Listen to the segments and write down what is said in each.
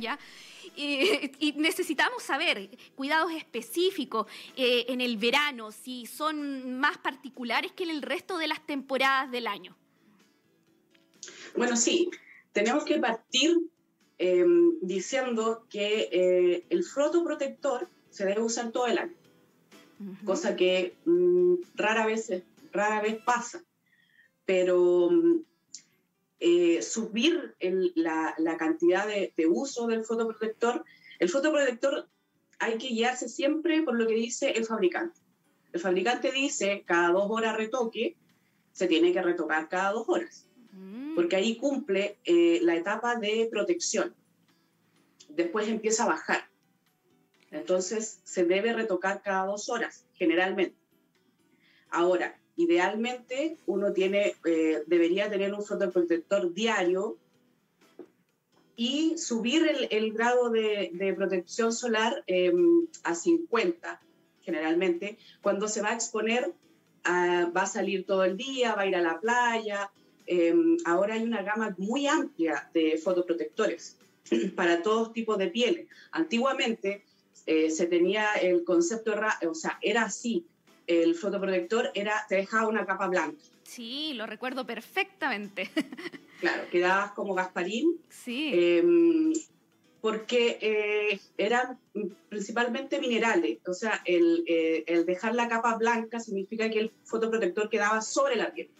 ya. y necesitamos saber cuidados específicos eh, en el verano, si son más particulares que en el resto de las temporadas del año. Bueno, sí, tenemos que partir em, diciendo que eh, el fotoprotector se debe usar todo el año, cosa que mm, rara, vez, rara vez pasa, pero mm, eh, subir la, cantidad de, uso del fotoprotector. El fotoprotector hay que guiarse siempre por lo que dice el fabricante. El fabricante dice cada dos horas retoque, se tiene que retocar cada dos horas, mm. porque ahí cumple eh, la etapa de protección. Después empieza a bajar. Entonces se debe retocar cada dos horas, generalmente. Ahora, idealmente uno tiene, eh, debería tener un fotoprotector diario y subir el, grado de, protección solar em, a 50, generalmente, cuando se va a exponer, va a salir todo el día, va a ir a la playa. Em, ahora hay una gama muy amplia de fotoprotectores para todos tipos de pieles. Antiguamente eh, se tenía el concepto, o sea, era así, el fotoprotector era, te dejaba una capa blanca. Sí, lo recuerdo perfectamente. claro, quedabas como Gasparín. Sí. Em, porque eh, eran principalmente minerales. O sea, eh, el, dejar la capa blanca significa que el fotoprotector quedaba sobre la piel.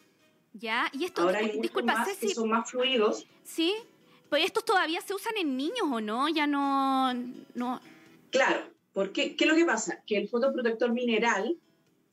Ya, y esto, Ahora hay disculpa, más que son más fluidos. Sí, pues estos todavía se usan en niños o no, ya no... no... Claro, porque ¿qué es lo que pasa? Que el fotoprotector mineral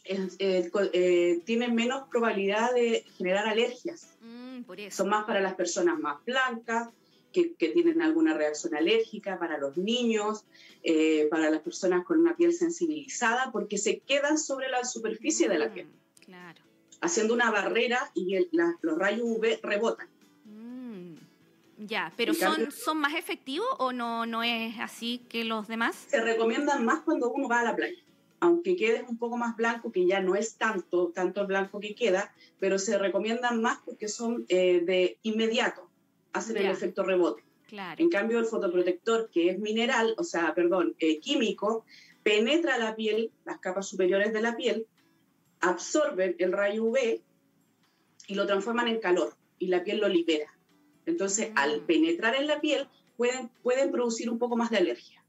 eh, eh, tienen menos probabilidad de generar alergias. Mm, Son más para las personas más blancas, que, que tienen alguna reacción alérgica, para los niños, eh, para las personas con una piel sensibilizada, porque se quedan sobre la superficie de la mm, piel. Claro. Haciendo una barrera y los rayos UV rebotan. Mm, ya, pero son, ¿son más efectivos o no, no es así que los demás? Se recomiendan más cuando uno va a la playa aunque quede un poco más blanco, que ya no es tanto, tanto el blanco que queda, pero se recomiendan más porque son eh, de inmediato, hacen el efecto rebote. Claro. En cambio, el fotoprotector, que es mineral, o sea, perdón, eh, químico, penetra la piel, las capas superiores de la piel, absorben el rayo UV y lo transforman en calor y la piel lo libera. Entonces, al mm. penetrar en la piel, pueden, pueden producir un poco más de alergia.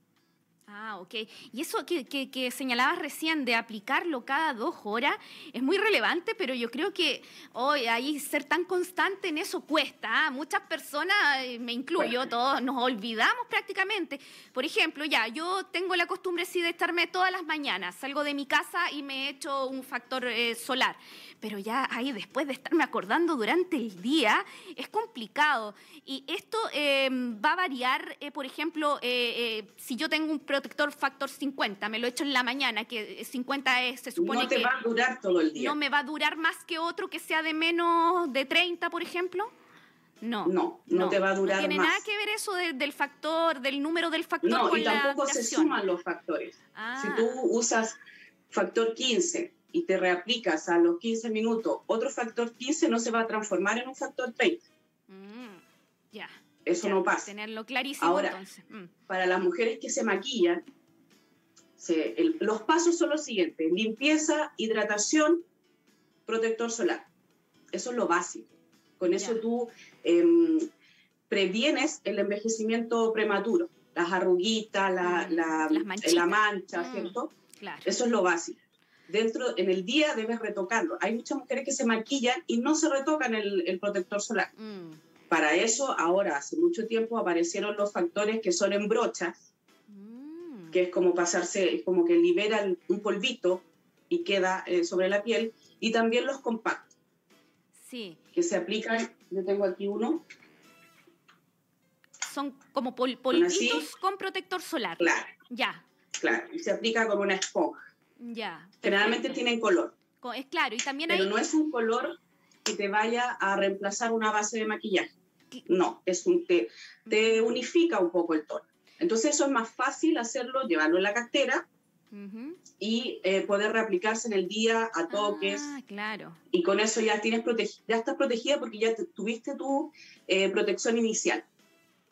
Ah, ok. Y eso que, que, señalabas recién de aplicarlo cada dos horas es muy relevante, pero yo creo que hoy ahí ser tan constante en eso cuesta. ¿ah? Muchas personas, eh, me incluyo, todos nos olvidamos prácticamente. Por ejemplo, ya, yo tengo la costumbre sí de estarme todas las mañanas, salgo de mi casa y me echo un factor eh, solar pero ya ahí después de estarme acordando durante el día, es complicado. Y esto em, va a variar, eh, por ejemplo, eh, eh, si yo tengo un protector factor 50, me lo echo en la mañana, que 50 es, se supone no te va a durar todo el día. ¿No me va a durar más que otro que sea de menos de 30, por ejemplo? No, no, no, te va a durar no tiene nada que ver eso del factor, del número del factor no, y tampoco se suman los factores. Ah. Si tú usas factor 15 y te reaplicas a los 15 minutos, otro factor 15 no se va a transformar en un factor 30. Mm, ya. Eso no pasa. Tenerlo clarísimo. Ahora, mm. para las mujeres que se maquillan, los pasos son los siguientes: limpieza, hidratación, protector solar. Eso es lo básico. Con eso tú em, previenes el envejecimiento prematuro, las arruguitas, la, mm, la, mancha, ¿cierto? Claro. Eso es lo básico dentro, en el día debes retocarlo. Hay muchas mujeres que se maquillan y no se retocan el, protector solar. Mm. Para eso, ahora, hace mucho tiempo, aparecieron los factores que son en brochas, mm. que es como pasarse, es como que liberan un polvito y queda eh, sobre la piel, y también los compactos. Sí. Que se aplican, yo tengo aquí uno. Son como polvitos con protector solar. Claro. Ya. Claro, y se aplica como una esponja. Ya. Generalmente tienen color. Es claro, y también Pero no es un color que te vaya a reemplazar una base de maquillaje. No, es un te, te unifica un poco el tono. Entonces eso es más fácil hacerlo, llevarlo en la cartera y eh, poder reaplicarse en el día a toques. Ah, claro. Y con eso ya tienes ya estás protegida porque ya tuviste tu eh, protección inicial.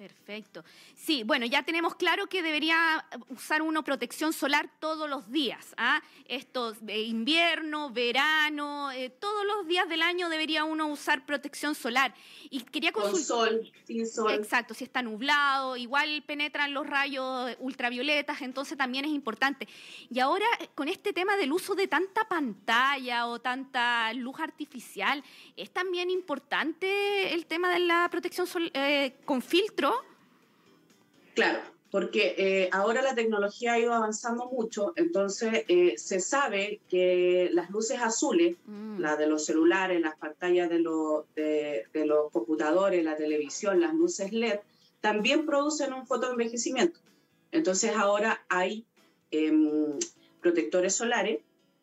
Perfecto. Sí, bueno, ya tenemos claro que debería usar uno protección solar todos los días. ¿ah? Esto, eh, invierno, verano, eh, todos los días del año debería uno usar protección solar. Y quería consultar. Con sol, sin sol. Exacto, si está nublado, igual penetran los rayos ultravioletas, entonces también es importante. Y ahora, con este tema del uso de tanta pantalla o tanta luz artificial, es también importante el tema de la protección eh, con filtro Claro, porque eh, ahora la tecnología ha ido avanzando mucho, entonces eh, se sabe que las luces azules, mm. la de los celulares, las pantallas de, de, los computadores, la televisión, las luces LED, también producen un fotoenvejecimiento. Entonces ahora hay em, protectores solares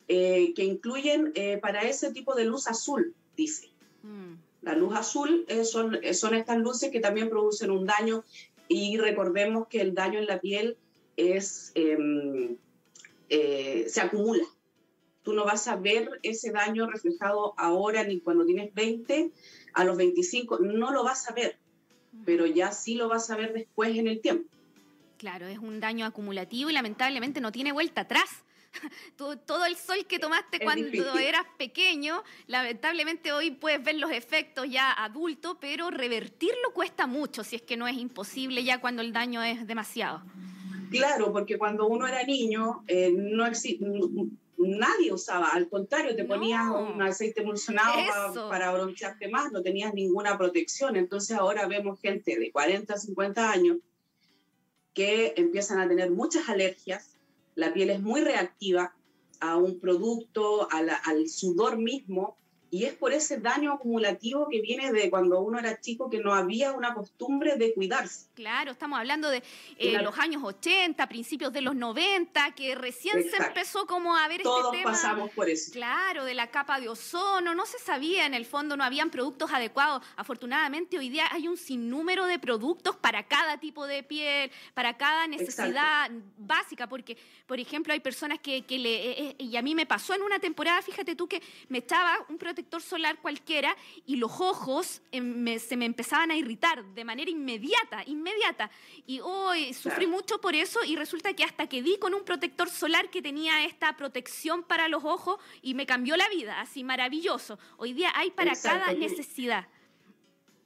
eh, que incluyen para ese tipo de luz azul, dice. Mm. La luz azul son, son estas luces que también producen un daño y recordemos que el daño en la piel es, em, eh, se acumula. Tú no vas a ver ese daño reflejado ahora ni cuando tienes 20, a los 25, no lo vas a ver, pero ya sí lo vas a ver después en el tiempo. Claro, es un daño acumulativo y lamentablemente no tiene vuelta atrás. todo el sol que tomaste cuando eras pequeño, lamentablemente hoy puedes ver los efectos ya adulto, pero revertirlo cuesta mucho, si es que no es imposible ya cuando el daño es demasiado. Claro, porque cuando uno era niño, eh, no nadie usaba, al contrario, te ponías un aceite emulsionado para, broncearte más, no tenías ninguna protección. Entonces ahora vemos gente de 40, 50 años que empiezan a tener muchas alergias, la piel es muy reactiva a un producto, al sudor mismo, y es por ese daño acumulativo que viene de cuando uno era chico que no había una costumbre de cuidarse. Claro, estamos hablando de eh, los años 80, principios de los 90, que recién se empezó como a ver Todos este tema. pasamos por eso. Claro, de la capa de ozono, no se sabía en el fondo, no habían productos adecuados. Afortunadamente hoy día hay un sinnúmero de productos para cada tipo de piel, para cada necesidad básica, porque, por ejemplo, hay personas que, le... Eh, eh, y a mí me pasó en una temporada, fíjate tú, que me estaba un protector protector solar cualquiera y los ojos em, se me empezaban a irritar de manera inmediata, inmediata. Y hoy sufrí mucho por eso y resulta que hasta que di con un protector solar que tenía esta protección para los ojos y me cambió la vida, así maravilloso. Hoy día hay para cada necesidad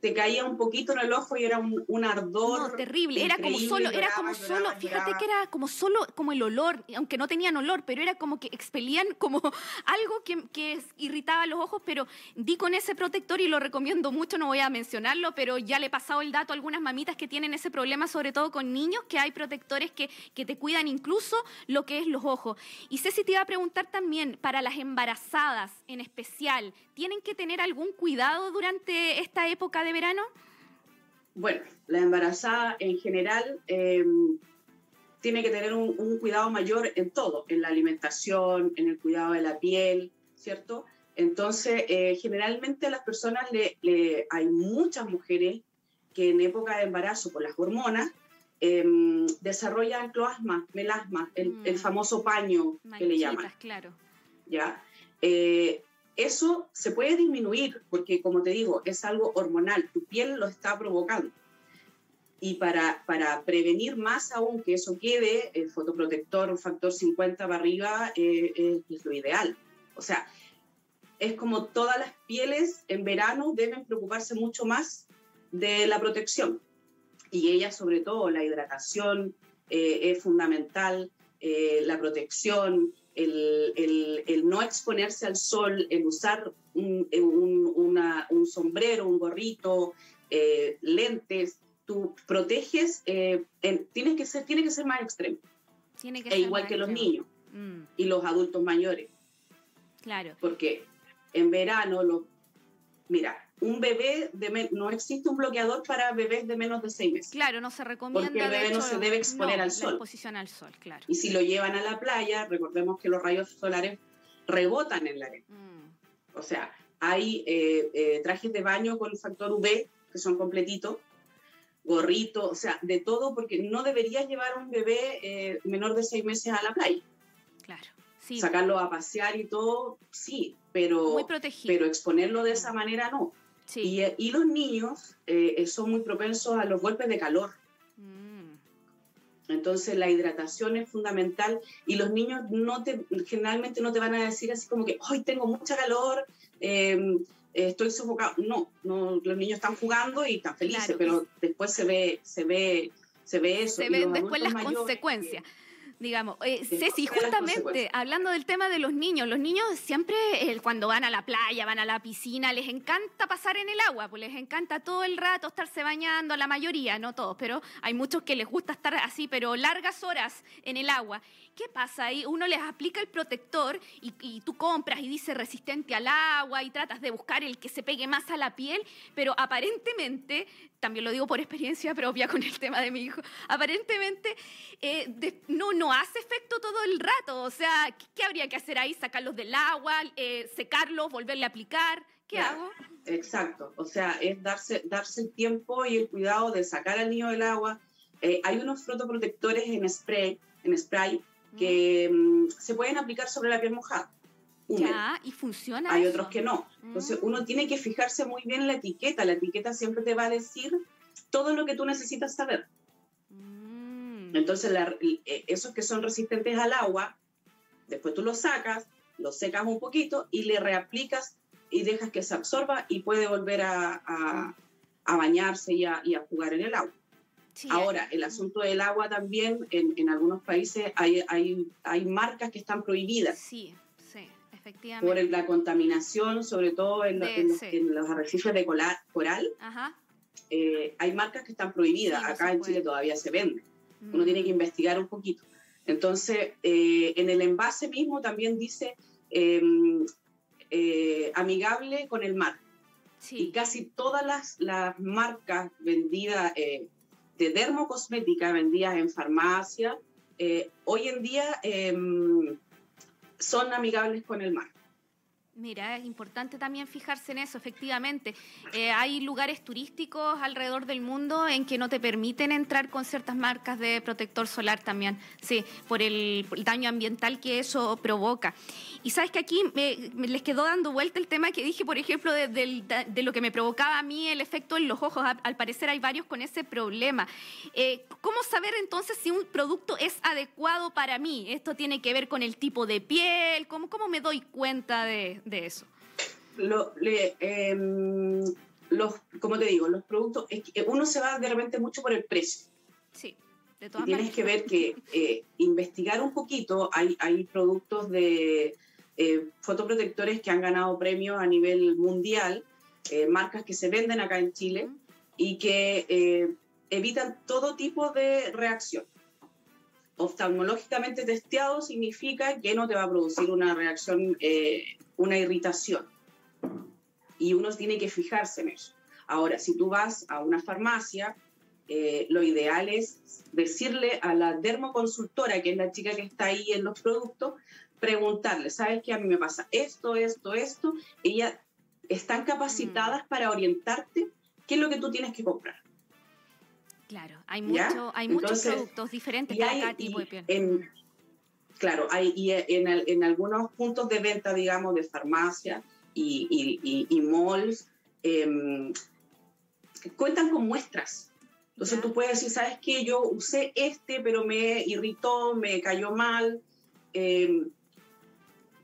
te caía un poquito en el ojo y era un, ardor. No, terrible, era como solo, era como solo, fíjate que era como solo como el olor, aunque no tenían olor, pero era como que expelían como algo que, que irritaba los ojos, pero di con ese protector y lo recomiendo mucho, no voy a mencionarlo, pero ya le he pasado el dato a algunas mamitas que tienen ese problema, sobre todo con niños, que hay protectores que, que te cuidan incluso lo que es los ojos. Y Ceci te iba a preguntar también, para las embarazadas en especial, ¿tienen que tener algún cuidado durante esta época de verano? Bueno, la embarazada en general em, tiene que tener un, cuidado mayor en todo, en la alimentación, en el cuidado de la piel, ¿cierto? Entonces, eh, generalmente a las personas le, hay muchas mujeres que en época de embarazo por las hormonas em, desarrollan cloasma, melasma, el, mm. famoso paño que le llaman. claro. ¿Ya? Eh, eso se puede disminuir porque, como te digo, es algo hormonal, tu piel lo está provocando. Y para, para prevenir más aún que eso quede, el fotoprotector, factor 50 para arriba, eh, es lo ideal. O sea, es como todas las pieles en verano deben preocuparse mucho más de la protección. Y ella, sobre todo, la hidratación eh, es fundamental, eh, la protección, el, no exponerse al sol, el usar un, sombrero, un gorrito, eh, lentes, tú proteges, eh, tiene, que ser, tiene que ser más extremo. Tiene que e igual que los niños mm. y los adultos mayores. Claro. Porque en verano, lo, mira, un bebé, de no existe un bloqueador para bebés de menos de seis meses. Claro, no se recomienda. Porque el bebé no se debe exponer al sol. exposición al sol, claro. Y si lo llevan a la playa, recordemos que los rayos solares rebotan en la arena. Mm. O sea, hay eh, eh, trajes de baño con factor UV que son completitos, gorrito, o sea, de todo, porque no deberías llevar un bebé eh, menor de seis meses a la playa. Claro. Sí. Sacarlo a pasear y todo, sí, pero, pero exponerlo de esa manera no. Y, los niños eh, son muy propensos a los golpes de calor. Mm. Entonces la hidratación es fundamental y los niños no te, generalmente no te van a decir así como que hoy tengo mucha calor, em, estoy sofocado. No, no, los niños están jugando y están felices, pero después se ve, se ve, se ve eso. Se ven después las consecuencias digamos. Eh, Ceci, justamente hablando del tema de los niños, los niños siempre cuando van a la playa, van a la piscina, les encanta pasar en el agua, pues les encanta todo el rato estarse bañando, la mayoría, no todos, pero hay muchos que les gusta estar así, pero largas horas en el agua. ¿Qué pasa ahí? Uno les aplica el protector y, y, tú compras y dice resistente al agua y tratas de buscar el que se pegue más a la piel, pero aparentemente, también lo digo por experiencia propia con el tema de mi hijo, aparentemente eh, no, no hace efecto todo el rato. O sea, ¿qué, habría que hacer ahí? Sacarlos del agua, eh, secarlos, volverle a aplicar. ¿Qué hago? Exacto. O sea, es darse, darse el tiempo y el cuidado de sacar al niño del agua. Eh, hay unos fotoprotectores en spray, en spray que mm, se pueden aplicar sobre la piel mojada. Ya, y funciona. Hay otros que no. Entonces mm. uno tiene que fijarse muy bien en la etiqueta. La etiqueta siempre te va a decir todo lo que tú necesitas saber. Entonces eh, esos que son resistentes al agua, después tú los sacas, los secas un poquito y le reaplicas y dejas que se absorba y puede volver a, bañarse y a jugar en el agua. Ahora, el asunto del agua también, en, algunos países hay, hay, hay, marcas que están prohibidas. Sí, sí, efectivamente. Por la contaminación, sobre todo en, los, arrecifes de coral. Eh, hay marcas que están prohibidas. Acá en Chile todavía se venden. Uno tiene que investigar un poquito. Entonces, eh, en el envase mismo también dice em, eh, amigable con el mar. Sí. Y casi todas las, las marcas vendidas de dermocosmética vendidas en farmacia, eh, hoy en día em, son amigables con el mar. Mira, es importante también fijarse en eso, efectivamente. Eh, hay lugares turísticos alrededor del mundo en que no te permiten entrar con ciertas marcas de protector solar también, sí, por el, daño ambiental que eso provoca. Y sabes que aquí me, les quedó dando vuelta el tema que dije, por ejemplo, de, lo que me provocaba a mí el efecto en los ojos. Al, parecer hay varios con ese problema. Eh, ¿Cómo saber entonces si un producto es adecuado para mí? Esto tiene que ver con el tipo de piel, ¿cómo, cómo me doy cuenta de de eso? Lo, em, los, como te digo, los productos, uno se va de repente mucho por el precio. Sí, de todas Tienes que ver que eh, investigar un poquito, hay, hay productos de eh, fotoprotectores que han ganado premios a nivel mundial, eh, marcas que se venden acá en Chile y que evitan todo tipo de reacción oftalmológicamente testeado significa que no te va a producir una reacción, eh, una irritación. Y uno tiene que fijarse en eso. Ahora, si tú vas a una farmacia, eh, lo ideal es decirle a la dermoconsultora, que es la chica que está ahí en los productos, preguntarle, ¿sabes qué? A mí me pasa esto, esto, esto. Ellas están capacitadas mm. para orientarte qué es lo que tú tienes que comprar. Claro, hay, mucho, hay muchos productos diferentes para cada tipo de piel. claro, hay, y en, en, algunos puntos de venta, digamos, de farmacia y, y, y malls, em, cuentan con muestras. Entonces tú puedes decir, ¿sabes qué? Yo usé este, pero me irritó, me cayó mal. Em,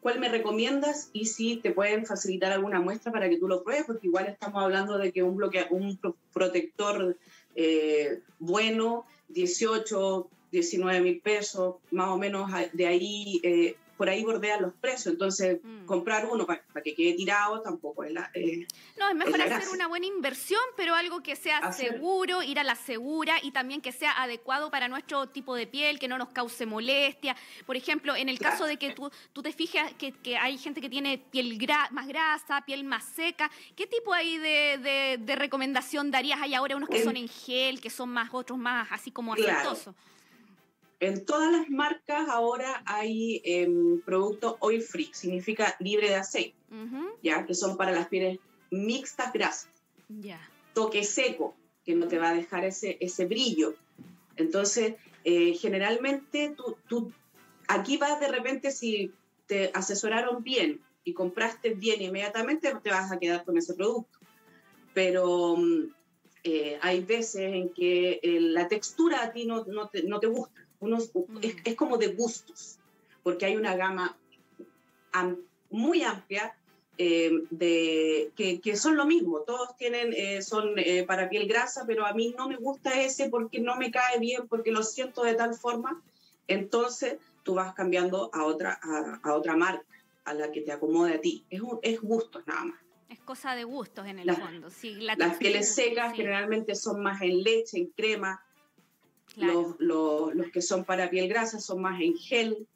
¿Cuál me recomiendas? Y si te pueden facilitar alguna muestra para que tú lo pruebes, porque igual estamos hablando de que un, bloque, un protector eh, bueno, 18, 19 mil pesos, más o menos de ahí eh, por ahí bordean los precios. Entonces, mm. comprar uno para, que quede tirado tampoco es la. Eh, no, es mejor hacer una buena inversión, pero algo que sea seguro, ir a la segura y también que sea adecuado para nuestro tipo de piel, que no nos cause molestia. Por ejemplo, en el caso de que tú, tú te fijas que, que, hay gente que tiene piel más grasa, piel más seca, ¿qué tipo ahí de, de, recomendación darías? Hay ahora unos que son en gel, que son más, otros más así como aceitosos. En todas las marcas ahora hay em, productos oil free, significa libre de aceite, ya que son para las pieles mixtas grasas. Toque seco, que no te va a dejar ese, ese brillo. Entonces, eh, generalmente tú, tú, aquí vas de repente si te asesoraron bien y compraste bien inmediatamente, te vas a quedar con ese producto. pero mm, eh, hay veces en que eh, la textura a ti no, no, te, no te, gusta. Uno, mm. es, es, como de gustos, porque hay una gama am, muy amplia eh, de, que, que, son lo mismo. Todos tienen, eh, son eh, para piel grasa, pero a mí no me gusta ese porque no me cae bien, porque lo siento de tal forma. Entonces tú vas cambiando a otra, a, a otra marca, a la que te acomode a ti. Es, un, es gustos nada más. Es cosa de gustos en el las, fondo. Sí, la las pieles secas sí. generalmente son más en leche, en crema. Los, los, los, que son para piel grasa son más en gel.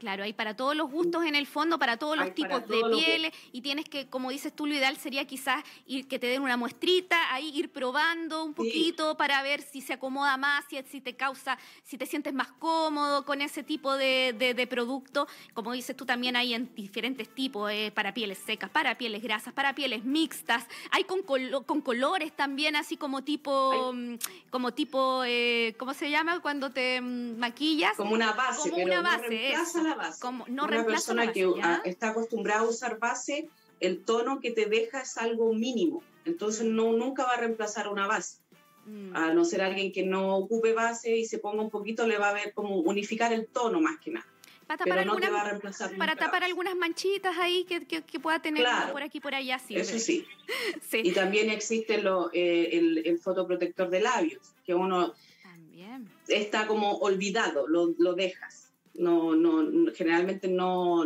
Claro, hay para todos los gustos en el fondo, para todos los hay tipos de pieles y tienes que, como dices tú, lo ideal sería quizás ir que te den una muestrita, ahí ir probando un poquito sí. para ver si se acomoda más, si, si, te causa, si te sientes más cómodo con ese tipo de, de, de producto. Como dices tú, también hay en diferentes tipos, eh, para pieles secas, para pieles grasas, para pieles mixtas, hay con, con colores también, así como tipo, hay. como tipo, eh, ¿cómo se llama? Cuando te maquillas. Como una base, como pero una base, no la base. Como, no una persona base, que ¿ya? está acostumbrada a usar base, el tono que te deja es algo mínimo. Entonces no, nunca va a reemplazar una base. Mm. A no ser alguien que no ocupe base y se ponga un poquito, le va a ver como unificar el tono más que nada. Para tapar, Pero no algunas, te va a reemplazar para tapar algunas manchitas ahí que, que, que pueda tener claro. por aquí por allá. Sí, Eso sí. sí. Y también existe lo, eh, el, el fotoprotector de labios, que uno también. está como olvidado, lo, lo dejas no, no, generalmente no,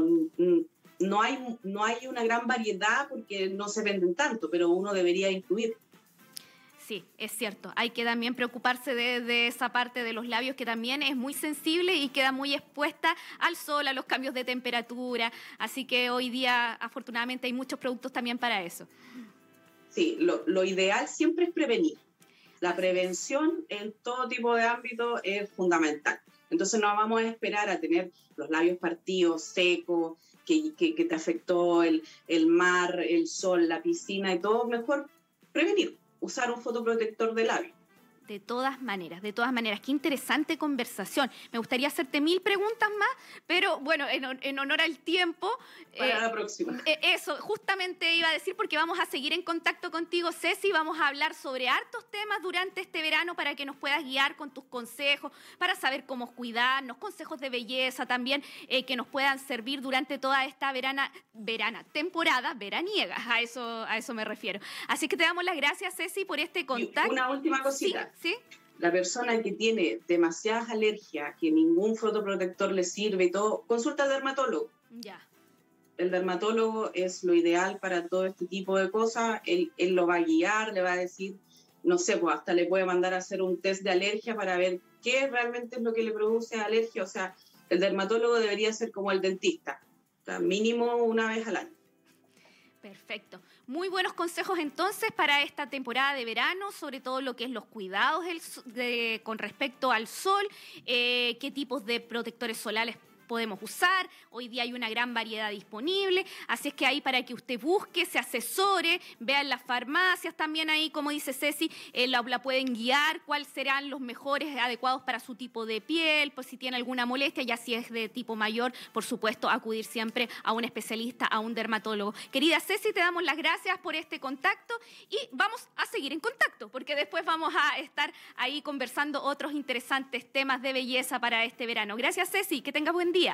no, hay, no hay una gran variedad porque no se venden tanto, pero uno debería incluir. Sí, es cierto. Hay que también preocuparse de, de, esa parte de los labios que también es muy sensible y queda muy expuesta al sol, a los cambios de temperatura. Así que hoy día, afortunadamente, hay muchos productos también para eso. Sí, lo, lo ideal siempre es prevenir. La prevención en todo tipo de ámbito es fundamental. Entonces no vamos a esperar a tener los labios partidos, secos, que, te afectó el, el, mar, el sol, la piscina y todo. Mejor prevenir, usar un fotoprotector de labios. De todas maneras, de todas maneras. Qué interesante conversación. Me gustaría hacerte mil preguntas más, pero bueno, en, en honor al tiempo. Para eh, la próxima. Eh, eso, justamente iba a decir porque vamos a seguir en contacto contigo, Ceci. Vamos a hablar sobre hartos temas durante este verano para que nos puedas guiar con tus consejos, para saber cómo cuidarnos, consejos de belleza también eh, que nos puedan servir durante toda esta verana, verana, temporada veraniega. A eso, a eso me refiero. Así que te damos las gracias, Ceci, por este contacto. Y una última cosita. Sí. ¿Sí? La persona que tiene demasiadas alergias, que ningún fotoprotector le sirve y todo, consulta al dermatólogo. Ya. El dermatólogo es lo ideal para todo este tipo de cosas. Él, él, lo va a guiar, le va a decir, no sé, pues hasta le puede mandar a hacer un test de alergia para ver qué realmente es lo que le produce alergia. O sea, el dermatólogo debería ser como el dentista, o sea, mínimo una vez al año. Perfecto. Muy buenos consejos entonces para esta temporada de verano, sobre todo lo que es los cuidados del, de, con respecto al sol, eh, qué tipos de protectores solares podemos usar. Hoy día hay una gran variedad disponible, así es que ahí para que usted busque, se asesore, vea en las farmacias también ahí, como dice Ceci, eh, la, pueden guiar cuáles serán los mejores adecuados para su tipo de piel, pues si tiene alguna molestia, ya si es de tipo mayor, por supuesto, acudir siempre a un especialista, a un dermatólogo. Querida Ceci, te damos las gracias por este contacto y vamos a seguir en contacto, porque después vamos a estar ahí conversando otros interesantes temas de belleza para este verano. Gracias, Ceci, que tenga buen día. 地